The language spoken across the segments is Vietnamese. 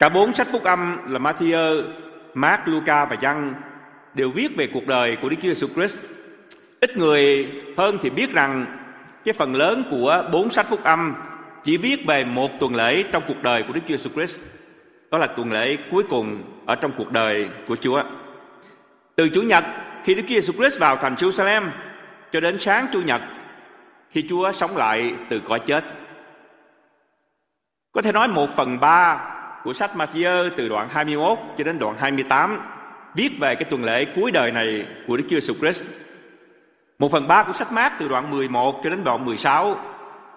Cả bốn sách phúc âm là Matthew, Mark, Luca và Giăng đều viết về cuộc đời của Đức Chúa Giêsu Christ. Ít người hơn thì biết rằng cái phần lớn của bốn sách phúc âm chỉ viết về một tuần lễ trong cuộc đời của Đức Chúa Giêsu Christ. Đó là tuần lễ cuối cùng ở trong cuộc đời của Chúa. Từ Chủ nhật khi Đức Chúa Giêsu Christ vào thành Jerusalem cho đến sáng Chủ nhật khi Chúa sống lại từ cõi chết. Có thể nói một phần ba của sách Matthew từ đoạn 21 cho đến đoạn 28 viết về cái tuần lễ cuối đời này của Đức Chúa Jesus Christ. Một phần ba của sách Mát từ đoạn 11 cho đến đoạn 16.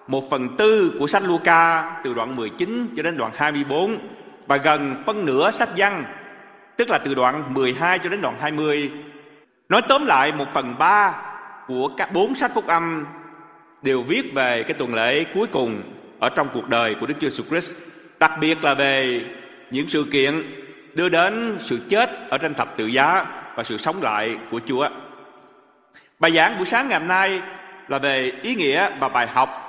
Một phần tư của sách Luca từ đoạn 19 cho đến đoạn 24 và gần phân nửa sách văn tức là từ đoạn 12 cho đến đoạn 20. Nói tóm lại một phần ba của các bốn sách phúc âm đều viết về cái tuần lễ cuối cùng ở trong cuộc đời của Đức Chúa Jesus Christ, đặc biệt là về những sự kiện đưa đến sự chết ở trên thập tự giá và sự sống lại của Chúa. Bài giảng buổi sáng ngày hôm nay là về ý nghĩa và bài học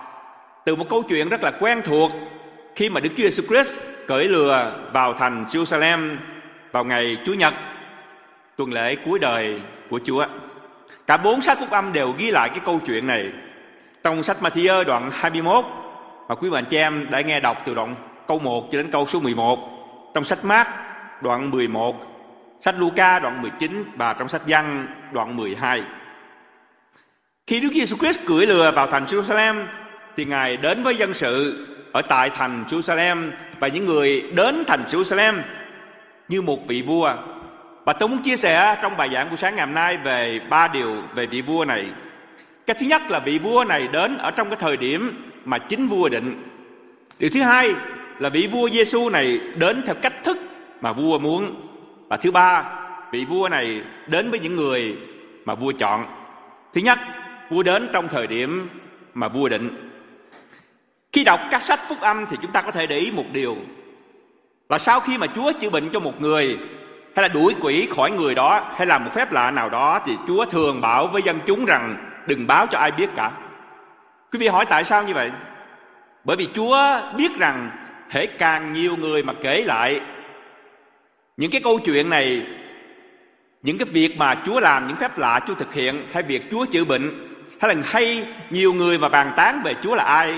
từ một câu chuyện rất là quen thuộc khi mà Đức Chúa Jesus Christ cởi lừa vào thành Jerusalem vào ngày Chủ nhật, tuần lễ cuối đời của Chúa. Cả bốn sách phúc âm đều ghi lại cái câu chuyện này. Trong sách Matthew đoạn 21 mà quý bạn chị em đã nghe đọc từ đoạn câu 1 cho đến câu số 11. Trong sách Mát đoạn 11, sách Luca đoạn 19 và trong sách Giăng đoạn 12. Khi Đức Giêsu Christ cưỡi lừa vào thành Jerusalem thì Ngài đến với dân sự ở tại thành Jerusalem và những người đến thành Jerusalem như một vị vua. Và tôi muốn chia sẻ trong bài giảng buổi sáng ngày hôm nay về ba điều về vị vua này. Cái thứ nhất là vị vua này đến ở trong cái thời điểm mà chính vua định. Điều thứ hai là vị vua Giêsu này đến theo cách thức mà vua muốn. Và thứ ba, vị vua này đến với những người mà vua chọn. Thứ nhất, vua đến trong thời điểm mà vua định. Khi đọc các sách phúc âm thì chúng ta có thể để ý một điều là sau khi mà Chúa chữa bệnh cho một người hay là đuổi quỷ khỏi người đó hay làm một phép lạ nào đó thì Chúa thường bảo với dân chúng rằng đừng báo cho ai biết cả. Quý vị hỏi tại sao như vậy? Bởi vì Chúa biết rằng hễ càng nhiều người mà kể lại những cái câu chuyện này, những cái việc mà Chúa làm, những phép lạ Chúa thực hiện, hay việc Chúa chữa bệnh, hay là hay nhiều người mà bàn tán về Chúa là ai,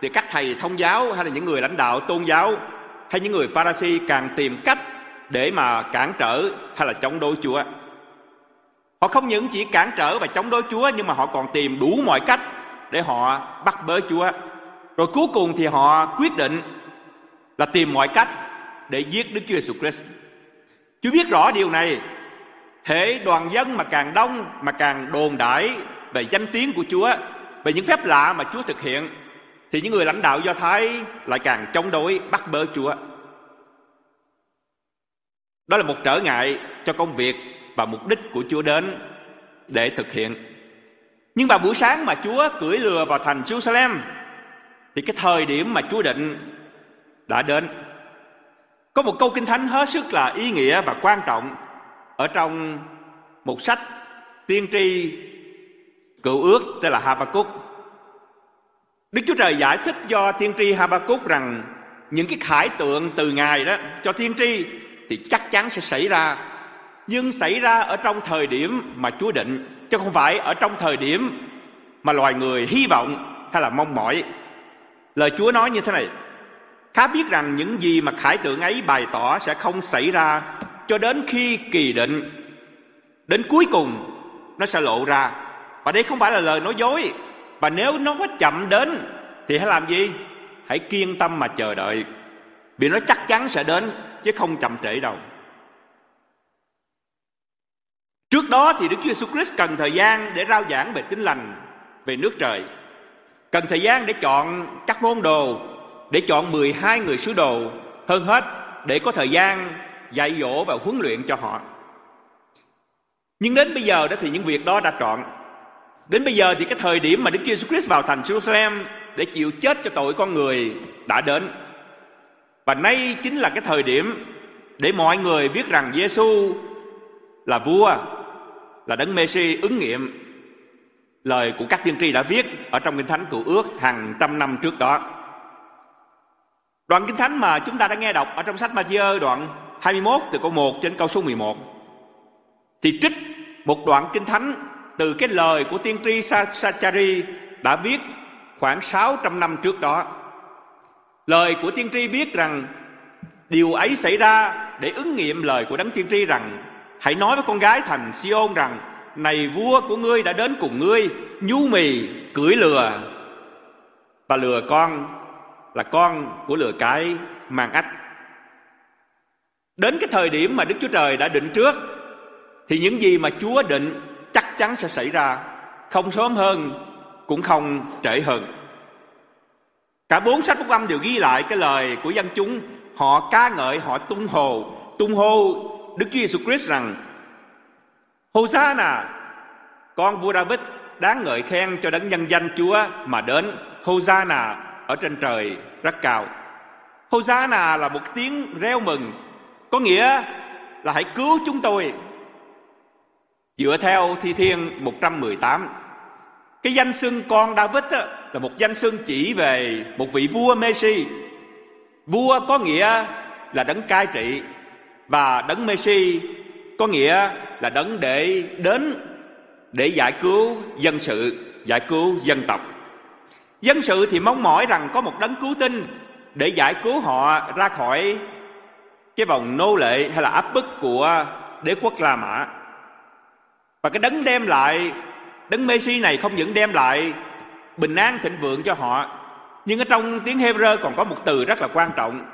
thì các thầy thông giáo, hay là những người lãnh đạo tôn giáo, hay những người Pharisee càng tìm cách để mà cản trở hay là chống đối Chúa. Họ không những chỉ cản trở và chống đối Chúa, nhưng mà họ còn tìm đủ mọi cách để họ bắt bớ Chúa. Rồi cuối cùng thì họ quyết định là tìm mọi cách để giết Đức Chúa Jesus Christ. Chúa biết rõ điều này. Hễ đoàn dân mà càng đông mà càng đồn đãi về danh tiếng của Chúa, về những phép lạ mà Chúa thực hiện thì những người lãnh đạo Do Thái lại càng chống đối bắt bớ Chúa. Đó là một trở ngại cho công việc và mục đích của Chúa đến để thực hiện. Nhưng vào buổi sáng mà Chúa cưỡi lừa vào thành Jerusalem thì cái thời điểm mà Chúa định đã đến. Có một câu kinh thánh hết sức là ý nghĩa và quan trọng ở trong một sách tiên tri cựu ước, tên là Habakkuk. Đức Chúa Trời giải thích do tiên tri Habakkuk rằng những cái khải tượng từ Ngài đó cho tiên tri thì chắc chắn sẽ xảy ra nhưng xảy ra ở trong thời điểm mà Chúa định, chứ không phải ở trong thời điểm mà loài người hy vọng hay là mong mỏi. Lời Chúa nói như thế này: Khá biết rằng những gì mà khải tượng ấy bày tỏ sẽ không xảy ra cho đến khi kỳ định đến cuối cùng nó sẽ lộ ra. Và đây không phải là lời nói dối. Và nếu nó có chậm đến thì hãy làm gì? Hãy kiên tâm mà chờ đợi. Vì nó chắc chắn sẽ đến chứ không chậm trễ đâu. Trước đó thì Đức Chúa Jesus Christ cần thời gian để rao giảng về tính lành, về nước trời. Cần thời gian để chọn các môn đồ, để chọn 12 người sứ đồ, hơn hết để có thời gian dạy dỗ và huấn luyện cho họ. Nhưng đến bây giờ đó thì những việc đó đã trọn. Đến bây giờ thì cái thời điểm mà Đức Chúa Jesus Christ vào thành Jerusalem để chịu chết cho tội con người đã đến. Và nay chính là cái thời điểm để mọi người biết rằng Giêsu là vua, là đấng Messi ứng nghiệm lời của các tiên tri đã viết ở trong kinh thánh cựu ước hàng trăm năm trước đó. Đoạn Kinh Thánh mà chúng ta đã nghe đọc ở trong sách Matthew đoạn 21 từ câu 1 đến câu số 11 thì trích một đoạn Kinh Thánh từ cái lời của tiên tri Sachari đã viết khoảng 600 năm trước đó. Lời của tiên tri viết rằng, điều ấy xảy ra để ứng nghiệm lời của đấng tiên tri rằng, hãy nói với con gái thành Siôn rằng, này vua của ngươi đã đến cùng ngươi, nhu mì, cưỡi lừa và lừa con là con của lừa cái mang ách. Đến cái thời điểm mà đức chúa trời đã định trước, thì những gì mà chúa định chắc chắn sẽ xảy ra. Không sớm hơn, cũng không trễ hơn. Cả bốn sách phúc âm đều ghi lại cái lời của dân chúng. Họ ca ngợi, họ tung hồ. Tung hô đức chúa giêsu christ rằng, Hosanna, con vua David, đáng ngợi khen cho đấng nhân danh Chúa mà đến. Hosanna ở trên trời rất cao. Hosanna là một tiếng reo mừng, có nghĩa là hãy cứu chúng tôi. Dựa theo Thi Thiên 118, cái danh xưng con David á, là một danh xưng chỉ về một vị vua Messi. Vua có nghĩa là đấng cai trị và đấng Messi có nghĩa là đấng để đến để giải cứu dân sự, giải cứu dân tộc. Dân sự thì mong mỏi rằng có một đấng cứu tinh để giải cứu họ ra khỏi cái vòng nô lệ hay là áp bức của đế quốc La Mã. Và cái đấng đem lại, đấng Messi này không những đem lại bình an thịnh vượng cho họ, nhưng ở trong tiếng Hebrew còn có một từ rất là quan trọng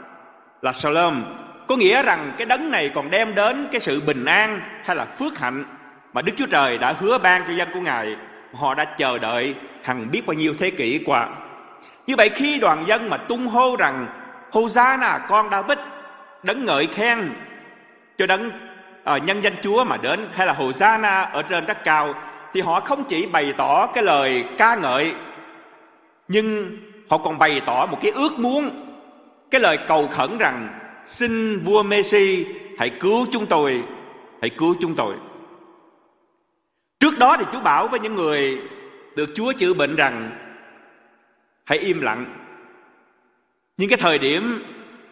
là Shalom, có nghĩa rằng cái đấng này còn đem đến cái sự bình an hay là phước hạnh mà Đức Chúa Trời đã hứa ban cho dân của Ngài. Họ đã chờ đợi hằng biết bao nhiêu thế kỷ qua. Như vậy khi đoàn dân mà tung hô rằng Hosanna con David đấng ngợi khen cho đấng uh, nhân danh Chúa mà đến hay là Hosanna ở trên đất cao thì họ không chỉ bày tỏ cái lời ca ngợi nhưng họ còn bày tỏ một cái ước muốn cái lời cầu khẩn rằng xin vua Messi hãy cứu chúng tôi hãy cứu chúng tôi trước đó thì Chúa bảo với những người được Chúa chữa bệnh rằng hãy im lặng nhưng cái thời điểm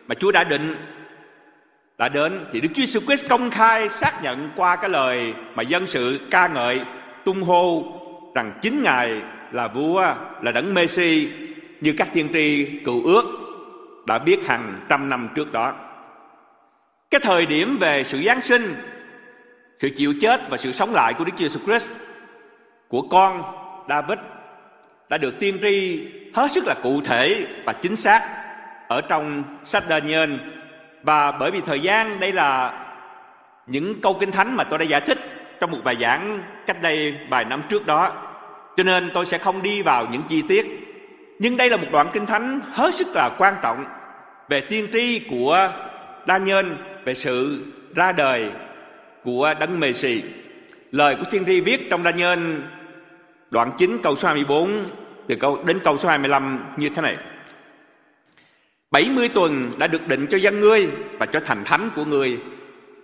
mà Chúa đã định đã đến thì Đức Chúa Jesus Christ công khai xác nhận qua cái lời mà dân sự ca ngợi tung hô rằng chính Ngài là vua là đấng Messi như các tiên tri cựu ước đã biết hàng trăm năm trước đó. Cái thời điểm về sự Giáng sinh, sự chịu chết và sự sống lại của Đức Chúa Jesus Christ của con David đã được tiên tri hết sức là cụ thể và chính xác ở trong sách Daniel. Và bởi vì thời gian, đây là những câu kinh thánh mà tôi đã giải thích trong một bài giảng cách đây vài năm trước đó. Cho nên tôi sẽ không đi vào những chi tiết. Nhưng đây là một đoạn kinh thánh hết sức là quan trọng về tiên tri của Daniel về sự ra đời của đấng Messi. Lời của tiên tri viết trong Daniel đoạn 9 câu số 24 từ câu đến câu số 25 như thế này. 70 tuần đã được định cho dân ngươi và cho thành thánh của ngươi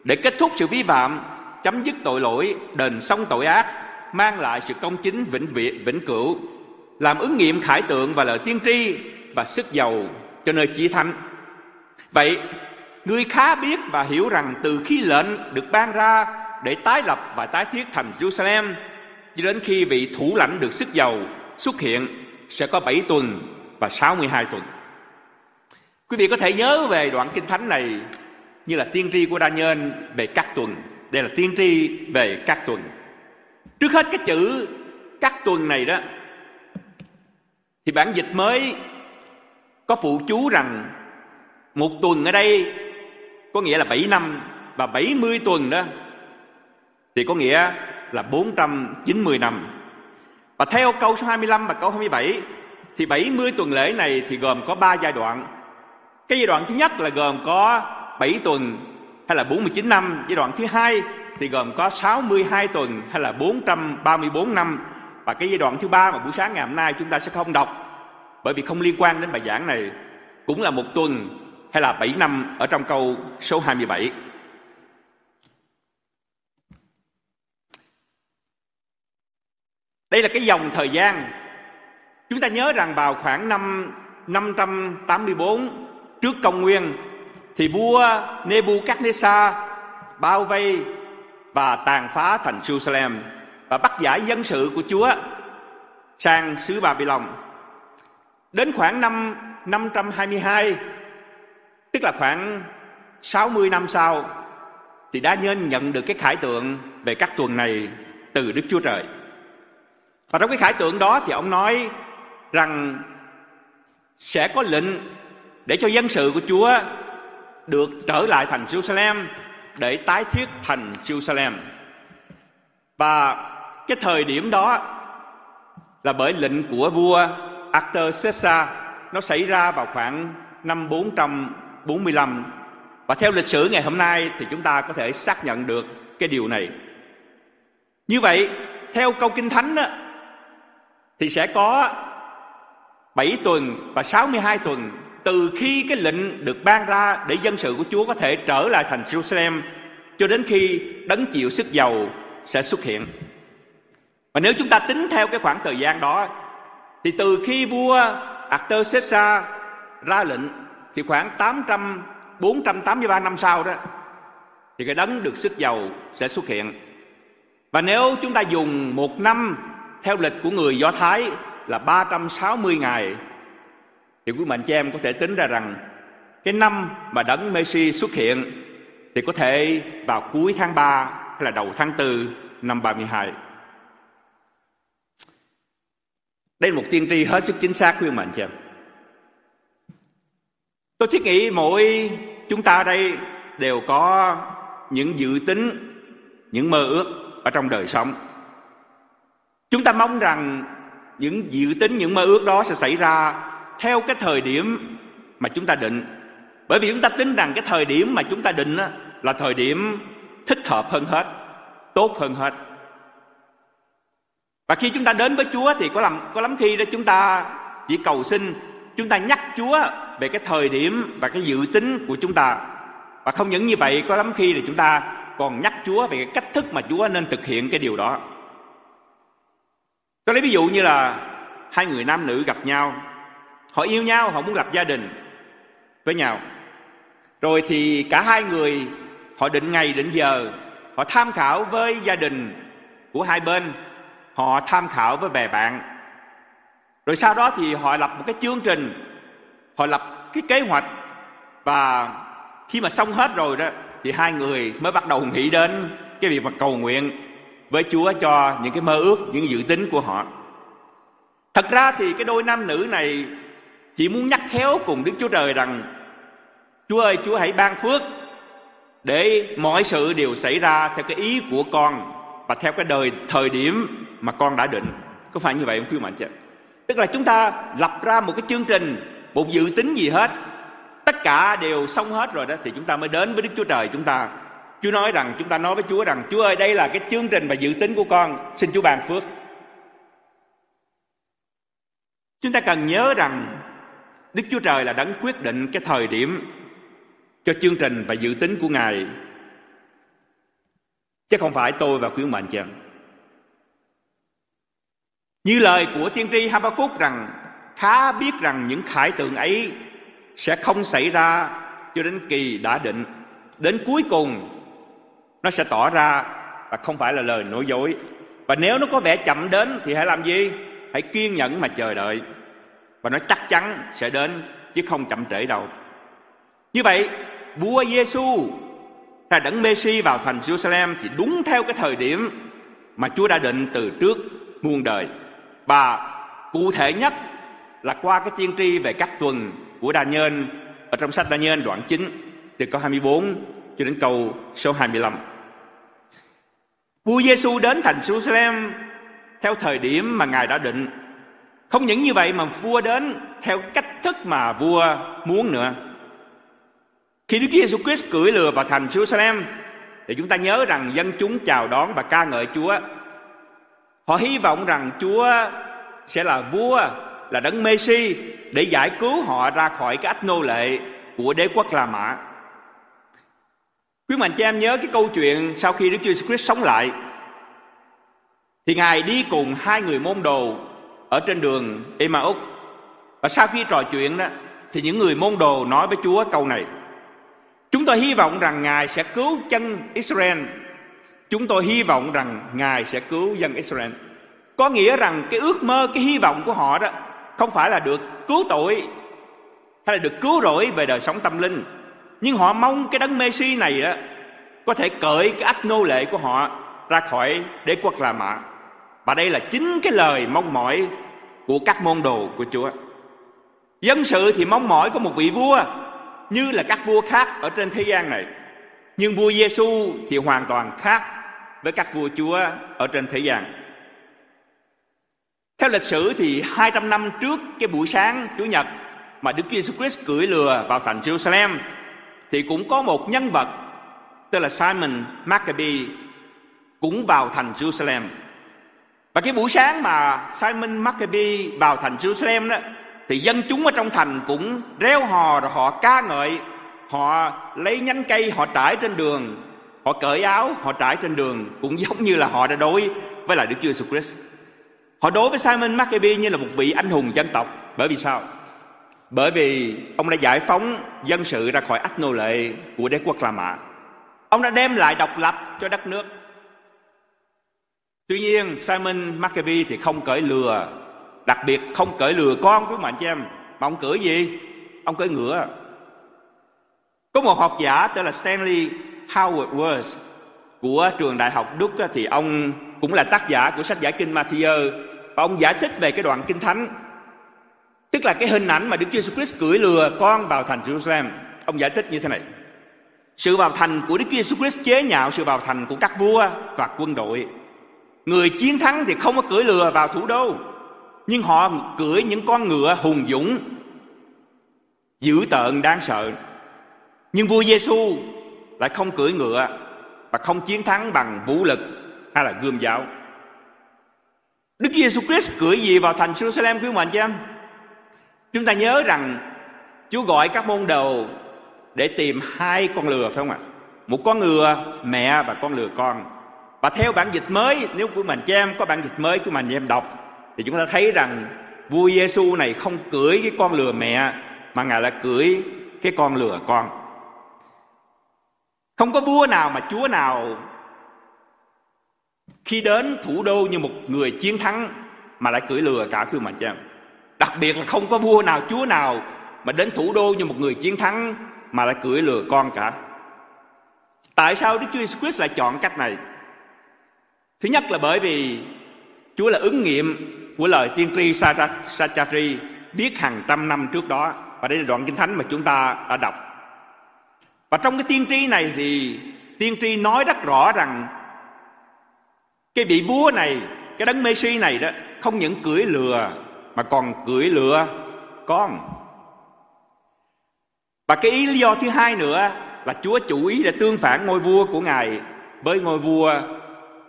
để kết thúc sự vi phạm, chấm dứt tội lỗi, đền xong tội ác, mang lại sự công chính vĩnh viễn vĩnh cửu, làm ứng nghiệm khải tượng và lời tiên tri và sức giàu cho nơi chí thánh. Vậy, ngươi khá biết và hiểu rằng từ khi lệnh được ban ra để tái lập và tái thiết thành Jerusalem cho đến khi vị thủ lãnh được sức giàu xuất hiện, sẽ có 7 tuần và 62 tuần. Quý vị có thể nhớ về đoạn kinh thánh này như là tiên tri của Daniel về các tuần. Đây là tiên tri về các tuần. Trước hết cái chữ các tuần này đó, thì bản dịch mới có phụ chú rằng một tuần ở đây có nghĩa là 7 năm và 70 tuần đó thì có nghĩa là 490 năm. Và theo câu số 25 và câu 27 thì 70 tuần lễ này thì gồm có 3 giai đoạn. Cái giai đoạn thứ nhất là gồm có 7 tuần hay là 49 năm, giai đoạn thứ hai thì gồm có 62 tuần hay là 434 năm và cái giai đoạn thứ ba mà buổi sáng ngày hôm nay chúng ta sẽ không đọc bởi vì không liên quan đến bài giảng này cũng là một tuần hay là 7 năm ở trong câu số 27. Đây là cái dòng thời gian. Chúng ta nhớ rằng vào khoảng năm 584 trước công nguyên thì vua Nebuchadnezzar bao vây và tàn phá thành Jerusalem và bắt giải dân sự của Chúa sang xứ Babylon. Đến khoảng năm 522 tức là khoảng 60 năm sau, thì đã nhân nhận được cái khải tượng về các tuần này từ Đức Chúa Trời. Và trong cái khải tượng đó thì ông nói rằng sẽ có lệnh để cho dân sự của Chúa được trở lại thành Jerusalem để tái thiết thành Jerusalem. Và cái thời điểm đó là bởi lệnh của vua Artaxerxes, nó xảy ra vào khoảng năm 445 và theo lịch sử ngày hôm nay thì chúng ta có thể xác nhận được cái điều này. Như vậy, theo câu Kinh Thánh đó, thì sẽ có 7 tuần và 62 tuần từ khi cái lệnh được ban ra để dân sự của Chúa có thể trở lại thành Jerusalem cho đến khi đấng chịu sức giàu sẽ xuất hiện. Và nếu chúng ta tính theo cái khoảng thời gian đó thì từ khi vua Artaxerxes ra lệnh thì khoảng 800 483 năm sau đó, thì cái đấng được sức giàu sẽ xuất hiện. Và nếu chúng ta dùng một năm theo lịch của người Do Thái là 360 ngày, thì quý mạnh cho em có thể tính ra rằng cái năm mà đấng Messi xuất hiện thì có thể vào cuối tháng 3 hay là đầu tháng 4 năm 32. Đây là một tiên tri hết sức chính xác, quý mạnh cho em. Tôi thiết nghĩ mỗi chúng ta đây đều có những dự tính, những mơ ước ở trong đời sống. Chúng ta mong rằng những dự tính, những mơ ước đó sẽ xảy ra theo cái thời điểm mà chúng ta định. Bởi vì chúng ta tính rằng cái thời điểm mà chúng ta định là thời điểm thích hợp hơn hết, tốt hơn hết. Và khi chúng ta đến với Chúa thì có làm có lắm khi đó chúng ta chỉ cầu xin, chúng ta nhắc Chúa về cái thời điểm và cái dự tính của chúng ta. Và không những như vậy, có lắm khi là chúng ta còn nhắc Chúa về cái cách thức mà Chúa nên thực hiện cái điều đó. Tôi lấy ví dụ như là hai người nam nữ gặp nhau. Họ yêu nhau, họ muốn lập gia đình với nhau. Rồi thì cả hai người, họ định ngày, định giờ. Họ tham khảo với gia đình của hai bên. Họ tham khảo với bè bạn. Rồi sau đó thì họ lập một cái chương trình họ lập cái kế hoạch và khi mà xong hết rồi đó thì hai người mới bắt đầu nghĩ đến cái việc mà cầu nguyện với Chúa cho những cái mơ ước, những dự tính của họ. Thật ra thì cái đôi nam nữ này chỉ muốn nhắc khéo cùng Đức Chúa Trời rằng Chúa ơi, Chúa hãy ban phước để mọi sự đều xảy ra theo cái ý của con và theo cái đời thời điểm mà con đã định. Có phải như vậy không quý mạnh chứ? Tức là chúng ta lập ra một cái chương trình một dự tính gì hết. Tất cả đều xong hết rồi đó, thì chúng ta mới đến với đức chúa trời chúng ta. Chúa nói rằng, chúng ta nói với chúa rằng, chúa ơi, đây là cái chương trình và dự tính của con. Xin chúa ban phước. Chúng ta cần nhớ rằng đức chúa trời là đấng quyết định cái thời điểm cho chương trình và dự tính của ngài. Chứ không phải tôi và quý mệnh chị như lời của tiên tri Habakkuk rằng khá biết rằng những khải tượng ấy sẽ không xảy ra cho đến kỳ đã định. Đến cuối cùng, nó sẽ tỏ ra và không phải là lời nói dối. Và nếu nó có vẻ chậm đến thì hãy làm gì? Hãy kiên nhẫn mà chờ đợi. Và nó chắc chắn sẽ đến, chứ không chậm trễ đâu. Như vậy, vua Giêsu là đấng Messi vào thành Jerusalem thì đúng theo cái thời điểm mà Chúa đã định từ trước muôn đời. Và cụ thể nhất là qua cái tiên tri về các tuần của Đa Nhân ở trong sách Đa Nhân đoạn 9 từ câu 24 cho đến câu số 25. Vua Giêsu đến thành Jerusalem theo thời điểm mà Ngài đã định. Không những như vậy mà vua đến theo cách thức mà vua muốn nữa. Khi Đức Giêsu Christ cưỡi lừa vào thành Jerusalem thì chúng ta nhớ rằng dân chúng chào đón và ca ngợi Chúa. Họ hy vọng rằng Chúa sẽ là vua là đấng Messi để giải cứu họ ra khỏi cái ách nô lệ của đế quốc La Mã. Quý mạnh cho em nhớ cái câu chuyện sau khi Đức Chúa Jesus Christ sống lại thì Ngài đi cùng hai người môn đồ ở trên đường Emmaus và sau khi trò chuyện đó thì những người môn đồ nói với Chúa câu này. Chúng tôi hy vọng rằng Ngài sẽ cứu chân Israel. Chúng tôi hy vọng rằng Ngài sẽ cứu dân Israel. Có nghĩa rằng cái ước mơ, cái hy vọng của họ đó không phải là được cứu tội, hay là được cứu rỗi về đời sống tâm linh. Nhưng họ mong cái đấng Messi này đó có thể cởi cái ách nô lệ của họ ra khỏi đế quốc La Mã. Và đây là chính cái lời mong mỏi của các môn đồ của Chúa. Dân sự thì mong mỏi có một vị vua, như là các vua khác ở trên thế gian này. Nhưng vua Giêsu thì hoàn toàn khác với các vua Chúa ở trên thế gian. Theo lịch sử thì 200 năm trước cái buổi sáng Chủ nhật mà Đức Giêsu Christ cưỡi lừa vào thành Jerusalem, thì cũng có một nhân vật tên là Simon Maccabee cũng vào thành Jerusalem. Và cái buổi sáng mà Simon Maccabee vào thành Jerusalem đó, thì dân chúng ở trong thành cũng reo hò rồi họ ca ngợi, họ lấy nhánh cây, họ trải trên đường, họ cởi áo, họ trải trên đường, cũng giống như là họ đã đối với lại Đức Chúa Jesus Christ họ đối với Simon Maccabee như là một vị anh hùng dân tộc. Bởi vì sao? Bởi vì ông đã giải phóng dân sự ra khỏi ách nô lệ của đế quốc La Mã. Ông đã đem lại độc lập cho đất nước. Tuy nhiên, Simon Maccabee thì không cởi lừa, đặc biệt không cởi lừa con của mạnh chị em mà ông cưỡi gì? Ông cưỡi ngựa. Có một học giả tên là Stanley Howard Worth của trường đại học Đức thì ông cũng là tác giả của sách giải kinh Matthew, và ông giải thích về cái đoạn kinh thánh. Tức là cái hình ảnh mà Đức Chúa Jesus Christ cưỡi lừa con vào thành Jerusalem. Ông giải thích như thế này. Sự vào thành của Đức Chúa Jesus Christ chế nhạo sự vào thành của các vua và quân đội. Người chiến thắng thì không có cưỡi lừa vào thủ đô, nhưng họ cưỡi những con ngựa hùng dũng, dữ tợn, đáng sợ. Nhưng vua Giêsu lại không cưỡi ngựa và không chiến thắng bằng vũ lực hay là gươm giáo. Đức Giêsu Christ cưỡi gì vào thành Jerusalem, quý mệnh chị em? Chúng ta nhớ rằng Chúa gọi các môn đồ để tìm hai con lừa, phải không ạ? Một con ngựa mẹ và con lừa con. Và theo bản dịch mới, nếu của mình cho em có bản dịch mới của mình em đọc, thì chúng ta thấy rằng vua Giêsu này không cưỡi cái con lừa mẹ, mà ngài là cưỡi cái con lừa con. Không có vua nào mà chúa nào khi đến thủ đô như một người chiến thắng mà lại cưỡi lừa cả quý mà chị em đặc biệt là không có vua nào, chúa nào mà đến thủ đô như một người chiến thắng mà lại cưỡi lừa con cả. Tại sao đức chúa jesus christ lại chọn cách này? Thứ nhất là bởi vì chúa là ứng nghiệm của lời tiên tri Sachari viết hàng trăm năm trước đó. Và đây là đoạn kinh thánh mà chúng ta đã đọc. Và trong cái tiên tri này thì tiên tri nói rất rõ rằng cái vị vua này, cái đấng Messi này đó, không những cưỡi lừa, mà còn cưỡi lừa con và cái ý lý do thứ hai nữa là Chúa chủ ý để tương phản ngôi vua của Ngài với ngôi vua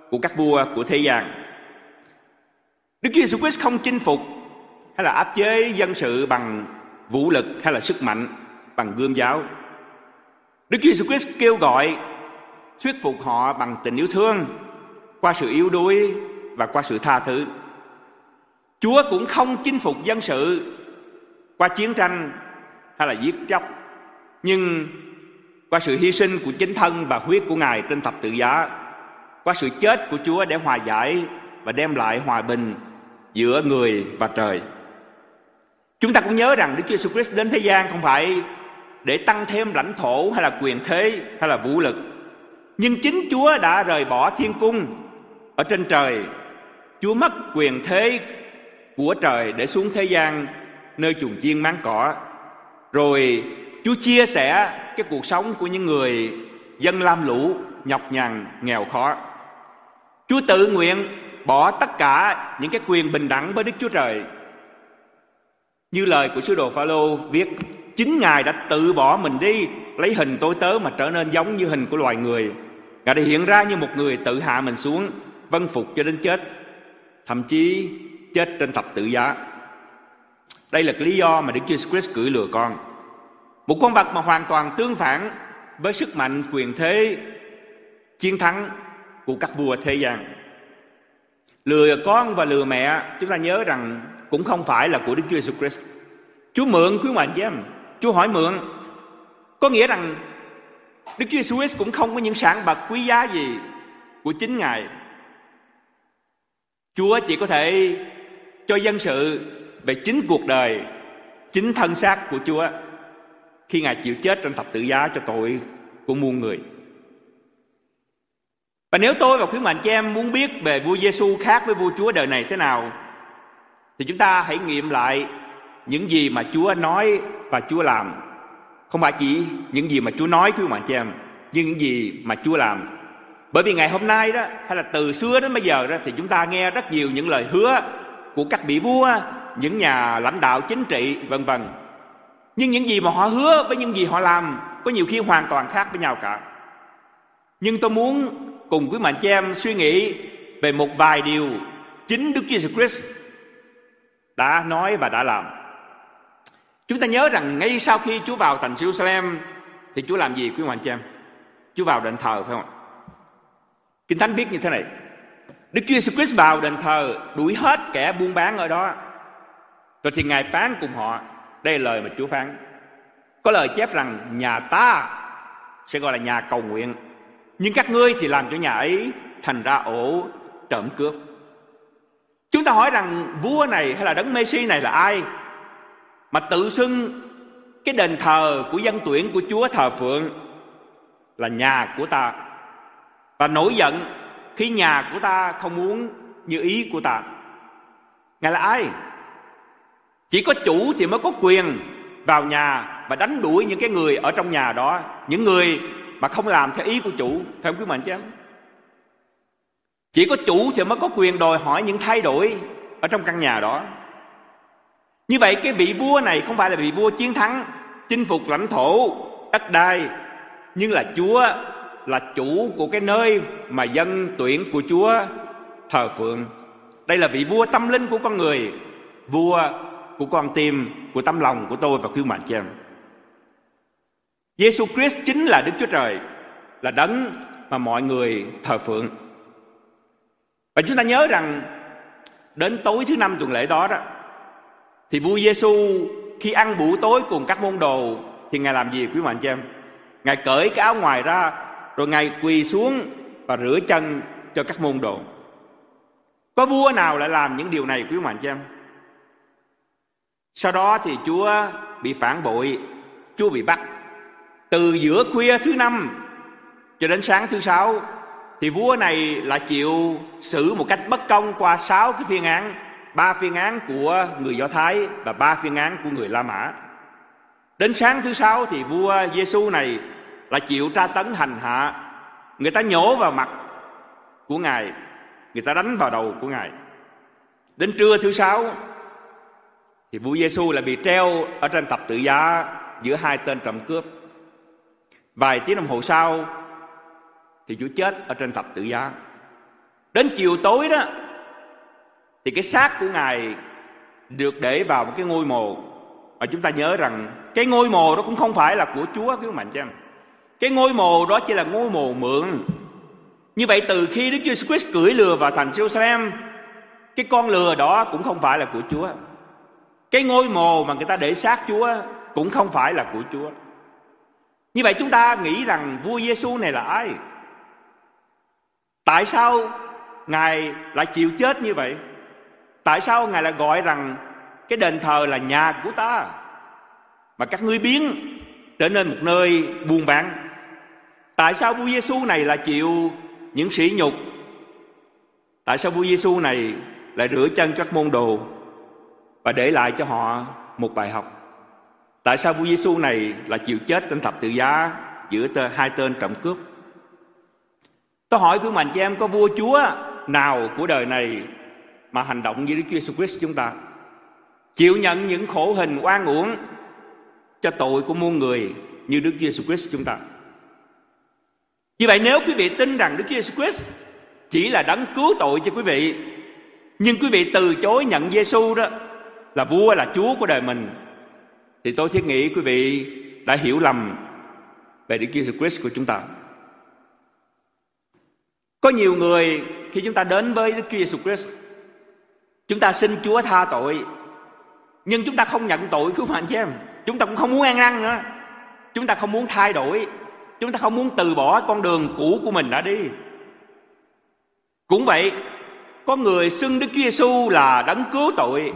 của các vua của thế gian. Đức Chúa Jesus Christ không chinh phục hay là áp chế dân sự bằng vũ lực hay là sức mạnh, bằng gươm giáo. Đức Chúa Jesus Christ kêu gọi thuyết phục họ bằng tình yêu thương qua sự yếu đuối và qua sự tha thứ. Chúa cũng không chinh phục dân sự qua chiến tranh hay là giết chóc, nhưng qua sự hy sinh của chính thân và huyết của Ngài trên thập tự giá, qua sự chết của Chúa để hòa giải và đem lại hòa bình giữa người và trời. Chúng ta cũng nhớ rằng Đức Chúa Jesus Christ đến thế gian không phải để tăng thêm lãnh thổ hay là quyền thế hay là vũ lực. Nhưng chính Chúa đã rời bỏ thiên cung ở trên trời. Chúa mất quyền thế của trời để xuống thế gian nơi chuồng chiên máng cỏ. Rồi Chúa chia sẻ cái cuộc sống của những người dân lam lũ, nhọc nhằn, nghèo khó. Chúa tự nguyện bỏ tất cả những cái quyền bình đẳng với Đức Chúa Trời. Như lời của sứ đồ Phaolô viết, chính Ngài đã tự bỏ mình đi, lấy hình tôi tớ mà trở nên giống như hình của loài người. Ngài đã hiện ra như một người tự hạ mình xuống, vân phục cho đến chết, thậm chí chết trên thập tự giá. Đây là cái lý do mà Đức Chúa Christ cưỡi lừa con. Một con vật mà hoàn toàn tương phản với sức mạnh quyền thế chiến thắng của các vua thế gian. Lừa con và lừa mẹ chúng ta nhớ rằng cũng không phải là của Đức Chúa Jesus Christ. Chúa mượn quý mạnh chị em Chúa hỏi mượn có nghĩa rằng Đức Chúa Jesus Christ cũng không có những sản vật quý giá gì của chính Ngài. Chúa chỉ có thể cho dân sự về chính cuộc đời, chính thân xác của Chúa khi Ngài chịu chết trên thập tự giá cho tội của muôn người. Và nếu tôi và quý mạnh chị em muốn biết về vua Giêsu khác với vua Chúa đời này thế nào thì chúng ta hãy nghiệm lại những gì mà Chúa nói và Chúa làm. Không phải chỉ những gì mà Chúa nói quý mạnh chị em, nhưng những gì mà Chúa làm. Bởi vì ngày hôm nay đó hay là từ xưa đến bây giờ đó thì chúng ta nghe rất nhiều những lời hứa của các vị vua, những nhà lãnh đạo chính trị vân vân. Nhưng những gì mà họ hứa với những gì họ làm có nhiều khi hoàn toàn khác với nhau cả. Nhưng tôi muốn cùng quý mạnh chị em suy nghĩ về một vài điều chính Đức Chúa Jesus Christ đã nói và đã làm. Chúng ta nhớ rằng ngay sau khi Chúa vào thành Jerusalem thì Chúa làm gì quý mạnh chị em? Chúa vào đền thờ phải không ạ? Kinh Thánh viết như thế này. Đức Chúa Jesus Christ vào đền thờ, đuổi hết kẻ buôn bán ở đó. Rồi thì Ngài phán cùng họ. Đây là lời mà Chúa phán. Có lời chép rằng, nhà ta sẽ gọi là nhà cầu nguyện, nhưng các ngươi thì làm cho nhà ấy thành ra ổ trộm cướp chúng ta hỏi rằng, vua này hay là đấng Messi này là ai mà tự xưng cái đền thờ của dân tuyển của Chúa thờ phượng là nhà của ta và nổi giận khi nhà của ta không muốn như ý của ta. Ngài là ai? Chỉ có chủ thì mới có quyền vào nhà và đánh đuổi những cái người ở trong nhà đó, những người mà không làm theo ý của chủ, phải không quý mạnh chứ em? Chỉ có chủ thì mới có quyền đòi hỏi những thay đổi ở trong căn nhà đó. Như vậy cái vị vua này không phải là vị vua chiến thắng, chinh phục lãnh thổ đất đai, nhưng là chúa là chủ của cái nơi mà dân tuyển của chúa thờ phượng đây là vị vua tâm linh của con người vua của con tim của tâm lòng của tôi và quý mạnh cho em Giêsu Christ chính là Đức Chúa Trời, là đấng mà mọi người thờ phượng. Và chúng ta nhớ rằng đến tối thứ năm tuần lễ đó đó thì vua Giêsu khi ăn buổi tối cùng các môn đồ thì ngài làm gì quý mạnh cho em? Ngài cởi cái áo ngoài ra rồi ngài quỳ xuống và rửa chân cho các môn đồ. Có vua nào lại làm những điều này quý mạnh cho em? Sau đó thì Chúa bị phản bội, Chúa bị bắt từ giữa khuya thứ năm cho đến sáng thứ sáu thì vua này là chịu xử một cách bất công qua sáu cái phiên án ba phiên án của người do thái và ba phiên án của người la mã đến sáng thứ sáu thì vua giêsu này là chịu tra tấn hành hạ người ta nhổ vào mặt của ngài, người ta đánh vào đầu của ngài đến trưa thứ sáu, thì vua giêsu lại bị treo ở trên thập tự giá giữa hai tên trộm cướp Vài tiếng đồng hồ sau, thì Chúa chết ở trên thập tự giá. Đến chiều tối đó, thì cái xác của Ngài được để vào một cái ngôi mồ và chúng ta nhớ rằng cái ngôi mồ đó cũng không phải là của Chúa, cứu mạnh cho em. Cái ngôi mồ đó chỉ là ngôi mồ mượn. Như vậy từ khi Đức Chúa Christ cưỡi lừa vào thành Jerusalem, cái con lừa đó cũng không phải là của Chúa. Cái ngôi mồ mà người ta để xác Chúa cũng không phải là của Chúa. Như vậy chúng ta nghĩ rằng vua Giêsu này là ai? Tại sao Ngài lại chịu chết như vậy? Tại sao Ngài lại gọi rằng cái đền thờ là nhà của ta? Mà các ngươi biến trở nên một nơi buôn bán. Tại sao vua Giêsu này lại chịu những sỉ nhục? Tại sao vua Giêsu này lại rửa chân các môn đồ và để lại cho họ một bài học? Tại sao vua Giêsu này lại chịu chết trên thập tự giá giữa tơ, hai tên trộm cướp? Tôi hỏi quý mạnh chị em có vua chúa nào của đời này mà hành động như Đức Chúa Jesus Christ chúng ta? Chịu nhận những khổ hình oan uổng cho tội của muôn người như Đức Chúa Jesus Christ chúng ta. Như vậy nếu quý vị tin rằng Đức Chúa Jesus Christ chỉ là đấng cứu tội cho quý vị, nhưng quý vị từ chối nhận Giêsu đó là vua là chúa của đời mình thì tôi thiết nghĩ quý vị đã hiểu lầm về Đức Jesus Christ của chúng ta. Có nhiều người khi chúng ta đến với Đức Chúa Jesus Christ, chúng ta xin Chúa tha tội, nhưng chúng ta không nhận tội của anh chị em. chúng ta cũng không muốn ăn năn nữa chúng ta không muốn thay đổi chúng ta không muốn từ bỏ con đường cũ của mình đã đi cũng vậy có người xưng Đức Chúa Giêsu là đấng cứu tội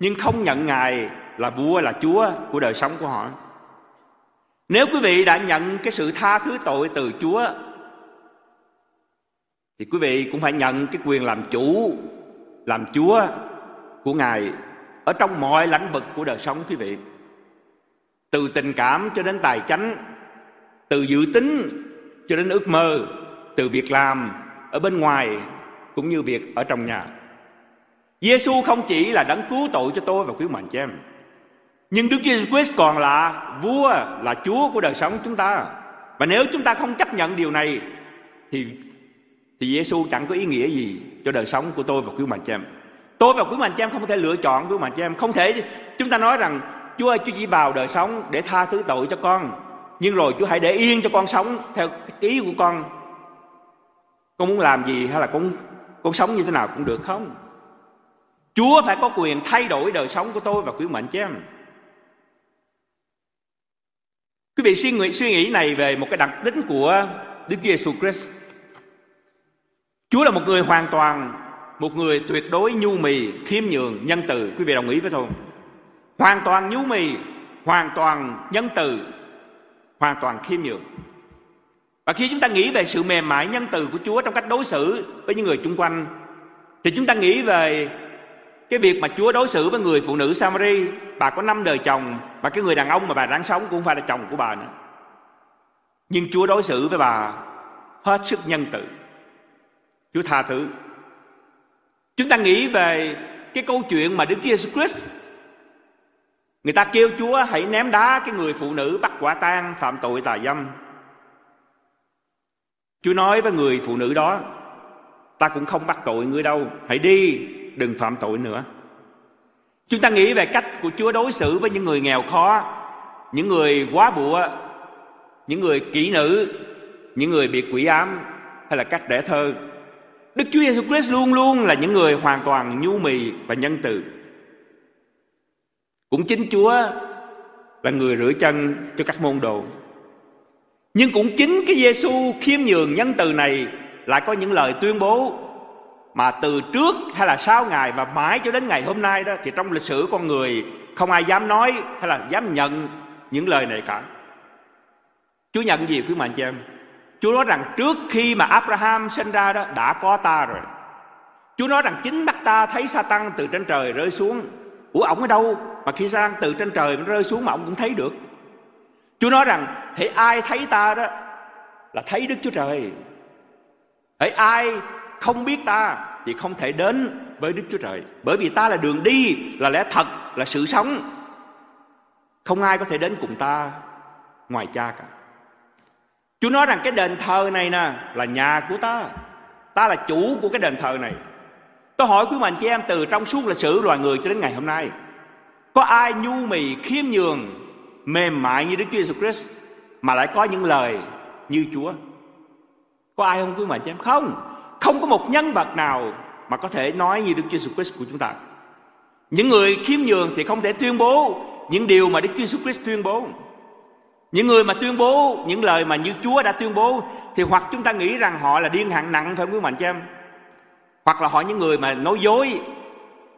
nhưng không nhận Ngài là vua là Chúa của đời sống của họ. Nếu quý vị đã nhận cái sự tha thứ tội từ Chúa thì quý vị cũng phải nhận cái quyền làm chủ, làm Chúa của Ngài ở trong mọi lãnh vực của đời sống quý vị. Từ tình cảm cho đến tài chánh, từ dự tính cho đến ước mơ, từ việc làm ở bên ngoài cũng như việc ở trong nhà. Giêsu không chỉ là đấng cứu tội cho tôi và quý mạnh chị em, nhưng Đức Giêsu Christ còn là vua, là Chúa của đời sống chúng ta. Và nếu chúng ta không chấp nhận điều này thì thì Giêsu chẳng có ý nghĩa gì cho đời sống của tôi và quý mạnh chị em. Tôi và quý mạnh chị em không thể lựa chọn quý mạnh chị em, không thể chúng ta nói rằng Chúa ơi, Chúa chỉ vào đời sống để tha thứ tội cho con. Nhưng rồi Chúa hãy để yên cho con sống theo cái ý của con. Con muốn làm gì hay là con con sống như thế nào cũng được không? Chúa phải có quyền thay đổi đời sống của tôi và quý mệnh chứ em. Quý vị suy nghĩ, suy nghĩ này về một cái đặc tính của Đức Giêsu Christ. Chúa là một người hoàn toàn, một người tuyệt đối nhu mì, khiêm nhường, nhân từ. Quý vị đồng ý với tôi Hoàn toàn nhu mì, hoàn toàn nhân từ, hoàn toàn khiêm nhường. Và khi chúng ta nghĩ về sự mềm mại nhân từ của Chúa trong cách đối xử với những người chung quanh, thì chúng ta nghĩ về cái việc mà Chúa đối xử với người phụ nữ Samari bà có năm đời chồng và cái người đàn ông mà bà đang sống cũng không phải là chồng của bà nữa. Nhưng Chúa đối xử với bà hết sức nhân từ. Chúa tha thứ. Chúng ta nghĩ về cái câu chuyện mà Đức Giêsu Christ Người ta kêu Chúa, hãy ném đá cái người phụ nữ bắt quả tang phạm tội tà dâm. Chúa nói với người phụ nữ đó, Ta cũng không bắt tội ngươi đâu, Hãy đi, đừng phạm tội nữa. Chúng ta nghĩ về cách của Chúa đối xử với những người nghèo khó, Những người quá bụa, Những người kỹ nữ, Những người bị quỷ ám, Hay là cách đẻ thơ. Đức Chúa Giêsu Christ luôn luôn là những người hoàn toàn nhu mì và nhân từ. Cũng chính Chúa là người rửa chân cho các môn đồ nhưng cũng chính cái Giêsu khiêm nhường nhân từ này lại có những lời tuyên bố mà từ trước hay là sau ngày và mãi cho đến ngày hôm nay đó, thì trong lịch sử con người không ai dám nói hay là dám nhận những lời này cả. Chúa nhận gì quý mạnh chị em? Chúa nói rằng trước khi mà Abraham sinh ra đó, đã có ta rồi. Chúa nói rằng chính mắt ta thấy Satan từ trên trời rơi xuống. Ủa, ổng ở đâu mà khi sang từ trên trời rơi xuống mà ông cũng thấy được? Chúa nói rằng hãy ai thấy ta đó là thấy Đức Chúa Trời. Hãy ai không biết ta thì không thể đến với Đức Chúa Trời. Bởi vì ta là đường đi, là lẽ thật, là sự sống. Không ai có thể đến cùng ta ngoài cha cả. Chúa nói rằng cái đền thờ này nè là nhà của ta. Ta là chủ của cái đền thờ này. Tôi hỏi quý mạnh chị em từ trong suốt lịch sử loài người cho đến ngày hôm nay. Có ai nhu mì, khiêm nhường, mềm mại như Đức Chúa Jesus Christ mà lại có những lời như Chúa. Có ai không quý mà chị em? Không. Không có một nhân vật nào mà có thể nói như Đức Chúa Jesus Christ của chúng ta. Những người khiêm nhường thì không thể tuyên bố những điều mà Đức Chúa Jesus Christ tuyên bố. Những người mà tuyên bố những lời mà như Chúa đã tuyên bố thì hoặc chúng ta nghĩ rằng họ là điên hạng nặng, phải không quý mạnh chị em? Hoặc là họ những người mà nói dối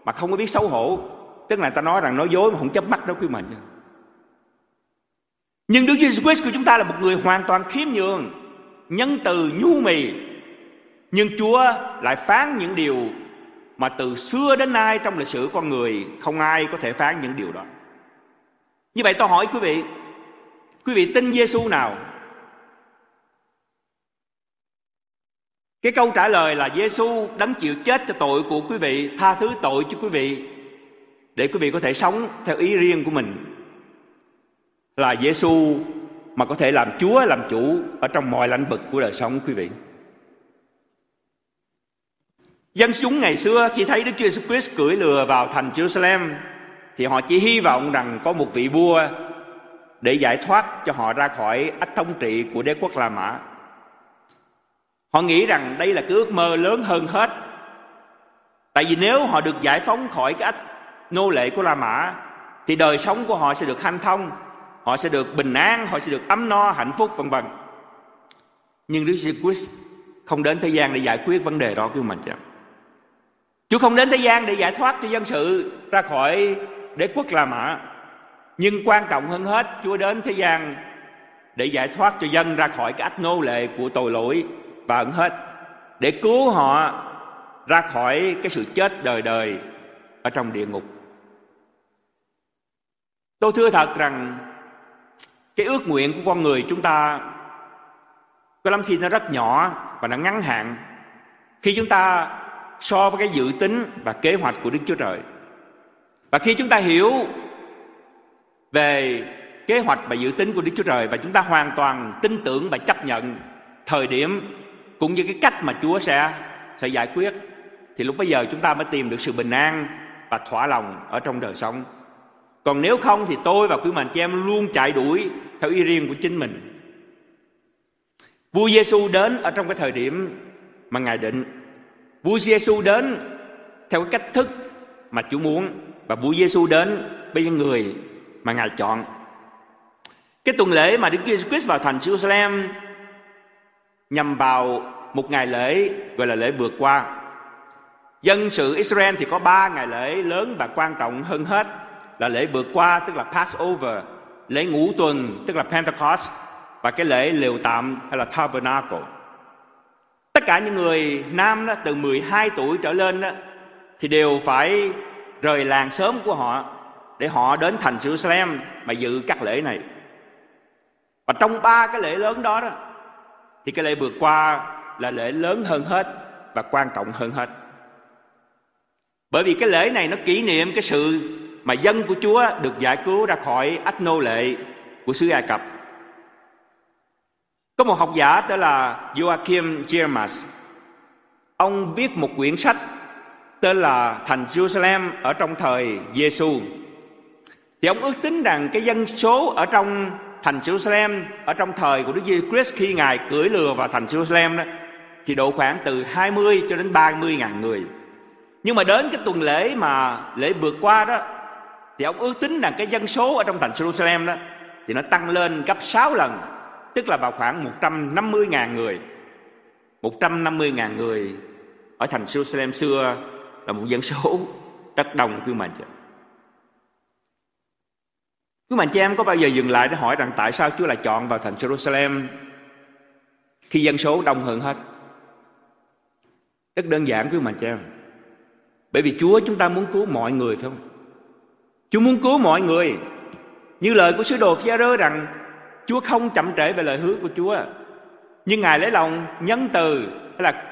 mà không có biết xấu hổ. Tức là ta nói rằng nói dối mà không chấp mắt đó quý mình. Nhưng Đức Giêsu Christ của chúng ta là một người hoàn toàn khiêm nhường, nhân từ nhu mì. Nhưng Chúa lại phán những điều mà từ xưa đến nay trong lịch sử con người không ai có thể phán những điều đó. Như vậy tôi hỏi quý vị, quý vị tin Giêsu nào? Cái câu trả lời là Giêsu đấng chịu chết cho tội của quý vị, tha thứ tội cho quý vị để quý vị có thể sống theo ý riêng của mình là Giêsu mà có thể làm Chúa, làm chủ ở trong mọi lãnh vực của đời sống, quý vị. Dân chúng ngày xưa khi thấy Đức Chúa Jesus Christ cưỡi lừa vào thành Jerusalem, thì họ chỉ hy vọng rằng có một vị vua để giải thoát cho họ ra khỏi ách thống trị của đế quốc La Mã. Họ nghĩ rằng đây là cái ước mơ lớn hơn hết. Tại vì nếu họ được giải phóng khỏi cái ách nô lệ của La Mã, thì đời sống của họ sẽ được hanh thông, họ sẽ được bình an, họ sẽ được ấm no, hạnh phúc, vân vân. Nhưng Đức Jesus Christ không đến thế gian để giải quyết vấn đề đó của mình chứ. Chúa không đến thế gian để giải thoát cho dân sự ra khỏi đế quốc La Mã. Nhưng quan trọng hơn hết, Chúa đến thế gian để giải thoát cho dân ra khỏi cái ách nô lệ của tội lỗi và hơn hết, để cứu họ ra khỏi cái sự chết đời đời ở trong địa ngục tôi thưa thật rằng cái ước nguyện của con người chúng ta có lắm khi nó rất nhỏ và nó ngắn hạn khi chúng ta so với cái dự tính và kế hoạch của Đức Chúa Trời. Và khi chúng ta hiểu về kế hoạch và dự tính của Đức Chúa Trời và chúng ta hoàn toàn tin tưởng và chấp nhận thời điểm cũng như cái cách mà Chúa sẽ sẽ giải quyết, thì lúc bây giờ chúng ta mới tìm được sự bình an và thỏa lòng ở trong đời sống. Còn nếu không thì tôi và quý mạnh chị em luôn chạy đuổi theo ý riêng của chính mình. Vua Giêsu đến ở trong cái thời điểm mà Ngài định. Vua Giêsu đến theo cái cách thức mà Chúa muốn và vua Giêsu đến với những người mà Ngài chọn. Cái tuần lễ mà Đức Giêsu Christ vào thành Jerusalem nhằm vào một ngày lễ gọi là lễ vượt qua. Dân sự Israel thì có ba ngày lễ lớn và quan trọng hơn hết là lễ vượt qua tức là Passover, lễ ngũ tuần tức là Pentecost và cái lễ liều tạm hay là Tabernacle. Tất cả những người nam đó, từ 12 tuổi trở lên đó, thì đều phải rời làng sớm của họ để họ đến thành Jerusalem mà dự các lễ này. Và trong ba cái lễ lớn đó đó thì cái lễ vượt qua là lễ lớn hơn hết và quan trọng hơn hết. Bởi vì cái lễ này nó kỷ niệm cái sự mà dân của Chúa được giải cứu ra khỏi ách nô lệ của xứ Ai Cập. Có một học giả tên là Joachim Jermas. Ông viết một quyển sách tên là Thành Jerusalem ở trong thời Giêsu. Thì ông ước tính rằng cái dân số ở trong thành Jerusalem, ở trong thời của Đức Giêsu Christ khi Ngài cưỡi lừa vào thành Jerusalem đó, thì độ khoảng từ 20 cho đến 30 ngàn người. Nhưng mà đến cái tuần lễ mà lễ vượt qua đó thì ông ước tính rằng cái dân số ở trong thành Jerusalem đó, thì nó tăng lên gấp 6 lần, tức là vào khoảng 150 ngàn người. 150 ngàn người ở thành Jerusalem xưa là một dân số rất đông, quý mạnh chị. Quý mạnh chị em, có bao giờ dừng lại để hỏi rằng tại sao Chúa lại chọn vào thành Jerusalem khi dân số đông hơn hết? Rất đơn giản, quý mạnh chị em. Bởi vì Chúa chúng ta muốn cứu mọi người, phải không? Chúa muốn cứu mọi người. Như lời của sứ đồ phi rơ rằng, Chúa không chậm trễ về lời hứa của Chúa. Nhưng Ngài lấy lòng nhân từ, hay là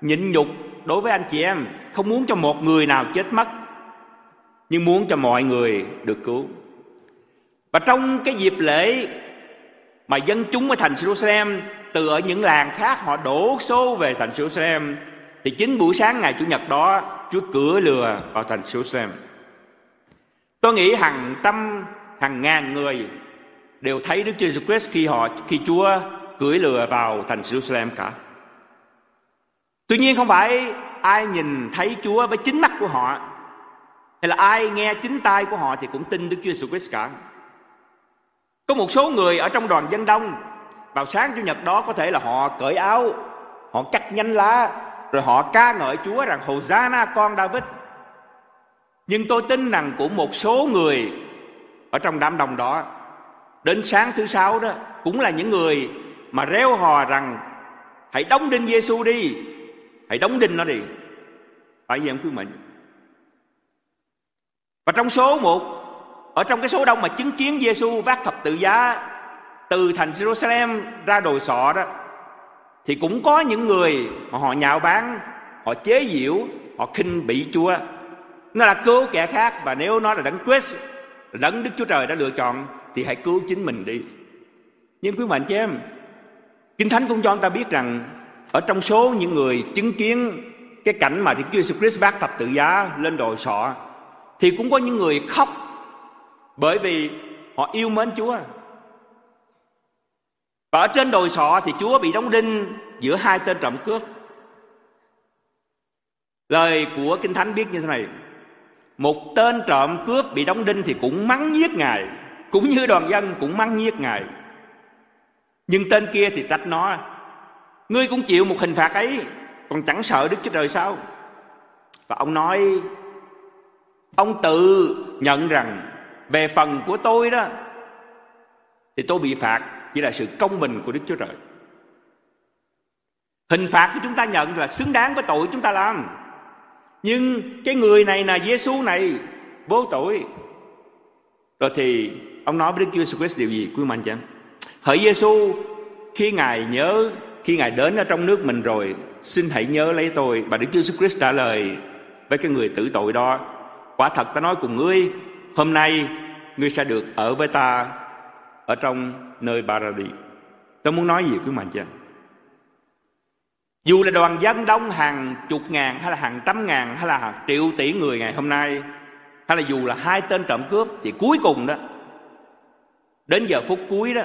nhịn nhục đối với anh chị em, không muốn cho một người nào chết mất, nhưng muốn cho mọi người được cứu. Và trong cái dịp lễ mà dân chúng ở thành Jerusalem, từ ở những làng khác họ đổ số về thành Jerusalem, thì chính buổi sáng ngày chủ nhật đó, Chúa cửa lừa vào thành Jerusalem tôi nghĩ hàng trăm hàng ngàn người đều thấy Đức Chúa Jesus Christ khi họ khi Chúa cưỡi lừa vào thành Jerusalem cả. Tuy nhiên không phải ai nhìn thấy Chúa với chính mắt của họ hay là ai nghe chính tai của họ thì cũng tin Đức Chúa Jesus Christ cả. Có một số người ở trong đoàn dân đông vào sáng chủ nhật đó có thể là họ cởi áo, họ cắt nhanh lá, rồi họ ca ngợi Chúa rằng Hosanna con David. Nhưng tôi tin rằng cũng một số người ở trong đám đông đó, đến sáng thứ sáu đó, cũng là những người mà reo hò rằng, hãy đóng đinh Giêsu đi, hãy đóng đinh nó đi. Phải vì em quý mệnh? Và trong số một, ở trong cái số đông mà chứng kiến Giêsu vác thập tự giá từ thành Jerusalem ra đồi sọ đó, thì cũng có những người mà họ nhạo báng, họ chế giễu, họ khinh bị Chúa nó là cứu kẻ khác và nếu nó là đấng Christ, đấng Đức Chúa Trời đã lựa chọn thì hãy cứu chính mình đi. Nhưng quý mạnh chị em, kinh thánh cũng cho chúng ta biết rằng ở trong số những người chứng kiến cái cảnh mà Đức Chúa Jesus Christ vác thập tự giá lên đồi sọ, thì cũng có những người khóc bởi vì họ yêu mến Chúa. Và ở trên đồi sọ thì Chúa bị đóng đinh giữa hai tên trộm cướp. Lời của kinh thánh biết như thế này một tên trộm cướp bị đóng đinh thì cũng mắng giết ngài, cũng như đoàn dân cũng mắng giết ngài. Nhưng tên kia thì trách nó, ngươi cũng chịu một hình phạt ấy, còn chẳng sợ đức chúa trời sao? Và ông nói, ông tự nhận rằng về phần của tôi đó, thì tôi bị phạt chỉ là sự công bình của đức chúa trời. Hình phạt của chúng ta nhận là xứng đáng với tội chúng ta làm nhưng cái người này là Giêsu này, vô tội. Rồi thì ông nói với Đức Chúa Jesus Christ điều gì? Quý anh chị em. Hỡi Giêsu khi ngài nhớ, khi ngài đến ở trong nước mình rồi, xin hãy nhớ lấy tôi. Và Đức Chúa Jesus Christ trả lời với cái người tử tội đó, quả thật ta nói cùng ngươi, hôm nay ngươi sẽ được ở với ta ở trong nơi Paradis tôi muốn nói gì quý anh chị em? Dù là đoàn dân đông hàng chục ngàn hay là hàng trăm ngàn hay là hàng triệu tỷ người ngày hôm nay, hay là dù là hai tên trộm cướp, thì cuối cùng đó, đến giờ phút cuối đó,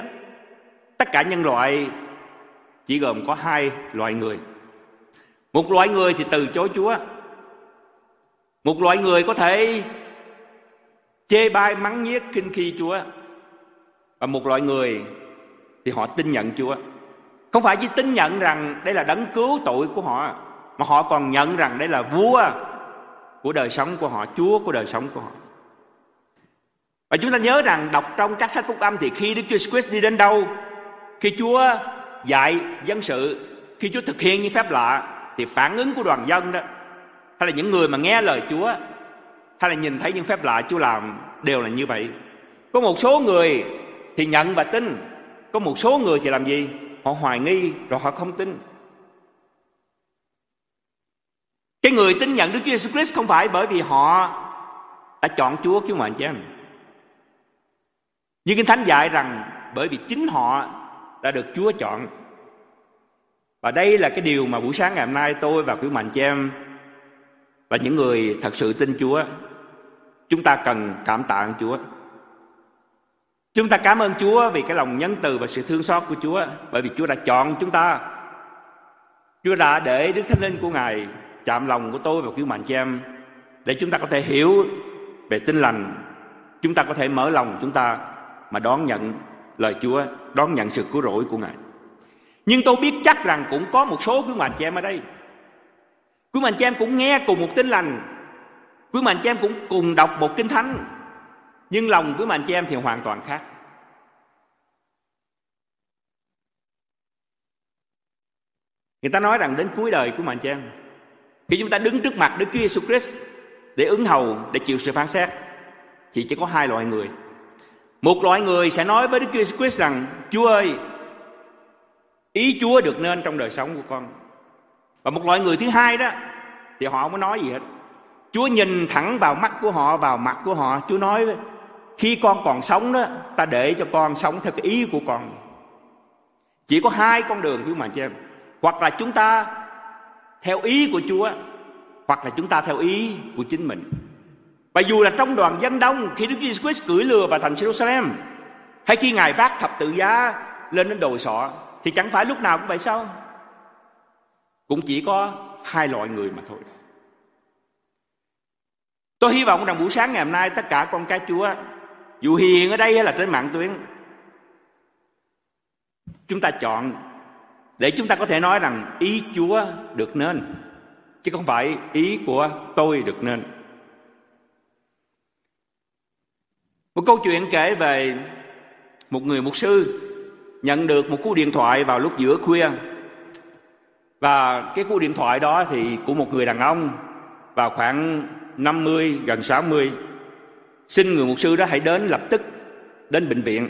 tất cả nhân loại chỉ gồm có hai loại người. Một loại người thì từ chối chúa. Một loại người có thể chê bai mắng nhiếc khinh khi chúa. Và một loại người thì họ tin nhận chúa không phải chỉ tin nhận rằng đây là đấng cứu tội của họ, mà họ còn nhận rằng đây là vua của đời sống của họ, chúa của đời sống của họ. Và chúng ta nhớ rằng đọc trong các sách phúc âm thì khi Đức Chúa Christ đi đến đâu, khi Chúa dạy dân sự, khi Chúa thực hiện những phép lạ, thì phản ứng của đoàn dân đó, hay là những người mà nghe lời Chúa, hay là nhìn thấy những phép lạ Chúa làm, đều là như vậy. Có một số người thì nhận và tin, có một số người thì làm gì? Họ hoài nghi rồi họ không tin cái người tin nhận Đức Chúa Jesus Christ không phải bởi vì họ đã chọn Chúa chứ mà anh chị em. Nhưng Kinh Thánh dạy rằng bởi vì chính họ đã được Chúa chọn. Và đây là cái điều mà buổi sáng ngày hôm nay tôi và quý mạnh chị em và những người thật sự tin Chúa, chúng ta cần cảm tạ Chúa. Chúng ta cảm ơn Chúa vì cái lòng nhân từ và sự thương xót của Chúa bởi vì Chúa đã chọn chúng ta. Chúa đã để Đức Thánh Linh của Ngài chạm lòng của tôi và cứu mạnh cho em để chúng ta có thể hiểu về tin lành. Chúng ta có thể mở lòng chúng ta mà đón nhận lời Chúa, đón nhận sự cứu rỗi của Ngài. Nhưng tôi biết chắc rằng cũng có một số quý mạnh cho em ở đây. Quý mạnh cho em cũng nghe cùng một tin lành. Quý mạnh cho em cũng cùng đọc một kinh thánh nhưng lòng của mạnh chị em thì hoàn toàn khác. Người ta nói rằng đến cuối đời của mạnh chị em, khi chúng ta đứng trước mặt Đức Chúa Jesus Christ để ứng hầu, để chịu sự phán xét, thì chỉ có hai loại người. Một loại người sẽ nói với Đức Chúa Jesus Christ rằng, Chúa ơi, ý Chúa được nên trong đời sống của con. Và một loại người thứ hai đó, thì họ không có nói gì hết. Chúa nhìn thẳng vào mắt của họ, vào mặt của họ, Chúa nói khi con còn sống đó, ta để cho con sống theo cái ý của con. Chỉ có hai con đường quý mà chị em. Hoặc là chúng ta theo ý của chúa, hoặc là chúng ta theo ý của chính mình. Và dù là trong đoàn dân đông, khi Đức Jesus Christ cưỡi lừa vào thành Jerusalem, hay khi ngài vác thập tự giá lên đến đồi sọ, thì chẳng phải lúc nào cũng vậy sao? Cũng chỉ có hai loại người mà thôi. Tôi hy vọng rằng buổi sáng ngày hôm nay, tất cả con cái chúa dù hiền ở đây hay là trên mạng tuyến, chúng ta chọn để chúng ta có thể nói rằng ý chúa được nên, chứ không phải ý của tôi được nên. Một câu chuyện kể về một người mục sư nhận được một cú điện thoại vào lúc giữa khuya. Và cái cú điện thoại đó thì của một người đàn ông vào khoảng 50 gần 60 xin người mục sư đó hãy đến lập tức đến bệnh viện.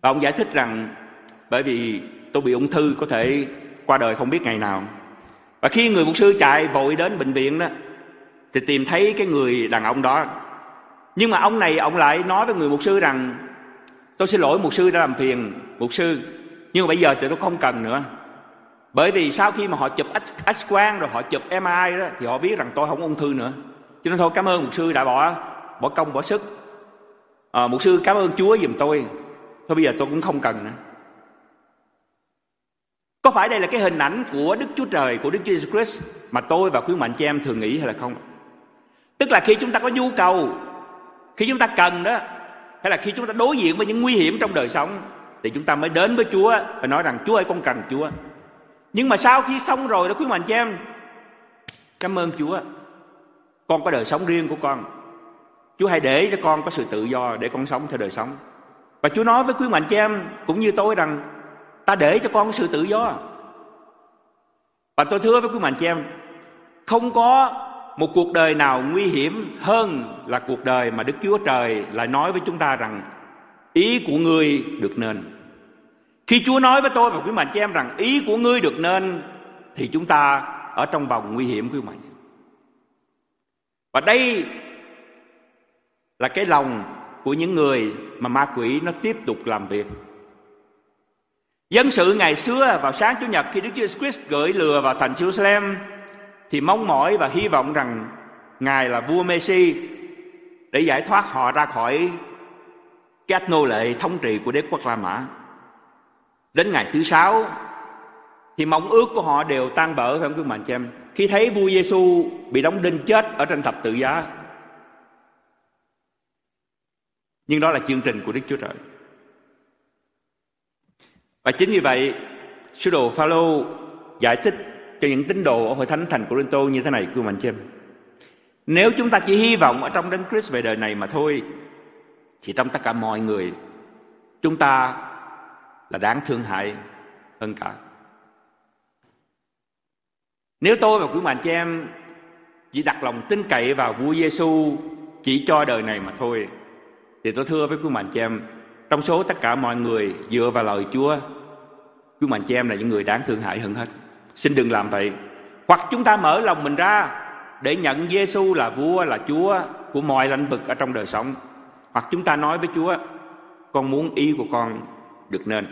Và ông giải thích rằng, bởi vì tôi bị ung thư có thể qua đời không biết ngày nào. Và khi người mục sư chạy vội đến bệnh viện đó, thì tìm thấy cái người đàn ông đó. Nhưng mà ông này, ông lại nói với người mục sư rằng, tôi xin lỗi, mục sư đã làm phiền, mục sư. Nhưng mà bây giờ thì tôi không cần nữa. Bởi vì sau khi mà họ chụp x quang rồi họ chụp MRI đó, thì họ biết rằng tôi không ung thư nữa cho nên thôi cảm ơn mục sư đã bỏ bỏ công bỏ sức. À, mục sư cảm ơn chúa giùm tôi. Thôi bây giờ tôi cũng không cần nữa. Có phải đây là cái hình ảnh của Đức Chúa Trời, của Đức Jesus Christ mà tôi và quý mạnh chị em thường nghĩ hay là không? tức là khi chúng ta có nhu cầu khi chúng ta cần đó hay là khi chúng ta đối diện với những nguy hiểm trong đời sống thì chúng ta mới đến với Chúa và nói rằng Chúa ơi con cần Chúa. Nhưng mà sau khi xong rồi đó quý mạnh chị em cảm ơn Chúa con có đời sống riêng của con Chúa hãy để cho con có sự tự do để con sống theo đời sống và Chúa nói với quý mạnh chị em cũng như tôi rằng, ta để cho con có sự tự do và tôi thưa với quý mạnh chị em, không có một cuộc đời nào nguy hiểm hơn là cuộc đời mà Đức Chúa Trời lại nói với chúng ta rằng, ý của ngươi được nên. Khi Chúa nói với tôi và quý mạnh chị em rằng ý của ngươi được nên, thì chúng ta ở trong vòng nguy hiểm, quý mạnh. Và đây là cái lòng của những người mà ma quỷ nó tiếp tục làm việc. Dân sự ngày xưa vào sáng Chủ nhật khi Đức Chúa Christ gửi lừa vào thành Jerusalem thì mong mỏi và hy vọng rằng Ngài là vua Messi để giải thoát họ ra khỏi các nô lệ thống trị của đế quốc La Mã. Đến ngày thứ sáu thì mong ước của họ đều tan bỡ phải không quý mạnh chị em? Khi thấy vua Giêsu bị đóng đinh chết ở trên thập tự giá. Nhưng đó là chương trình của Đức Chúa Trời. Và chính vì vậy, sứ đồ Phaolô giải thích cho những tín đồ ở hội thánh thành của Corinto như thế này quý mạnh chim. em. Nếu chúng ta chỉ hy vọng ở trong Đấng Christ về đời này mà thôi thì trong tất cả mọi người chúng ta là đáng thương hại hơn cả. Nếu tôi và quý mạnh chị em chỉ đặt lòng tin cậy vào vua Giêsu chỉ cho đời này mà thôi thì tôi thưa với quý mạnh chị em trong số tất cả mọi người dựa vào lời Chúa quý mạnh chị em là những người đáng thương hại hơn hết. Xin đừng làm vậy. Hoặc chúng ta mở lòng mình ra để nhận Giêsu là vua là Chúa của mọi lĩnh vực ở trong đời sống. Hoặc chúng ta nói với Chúa, con muốn ý của con được nên.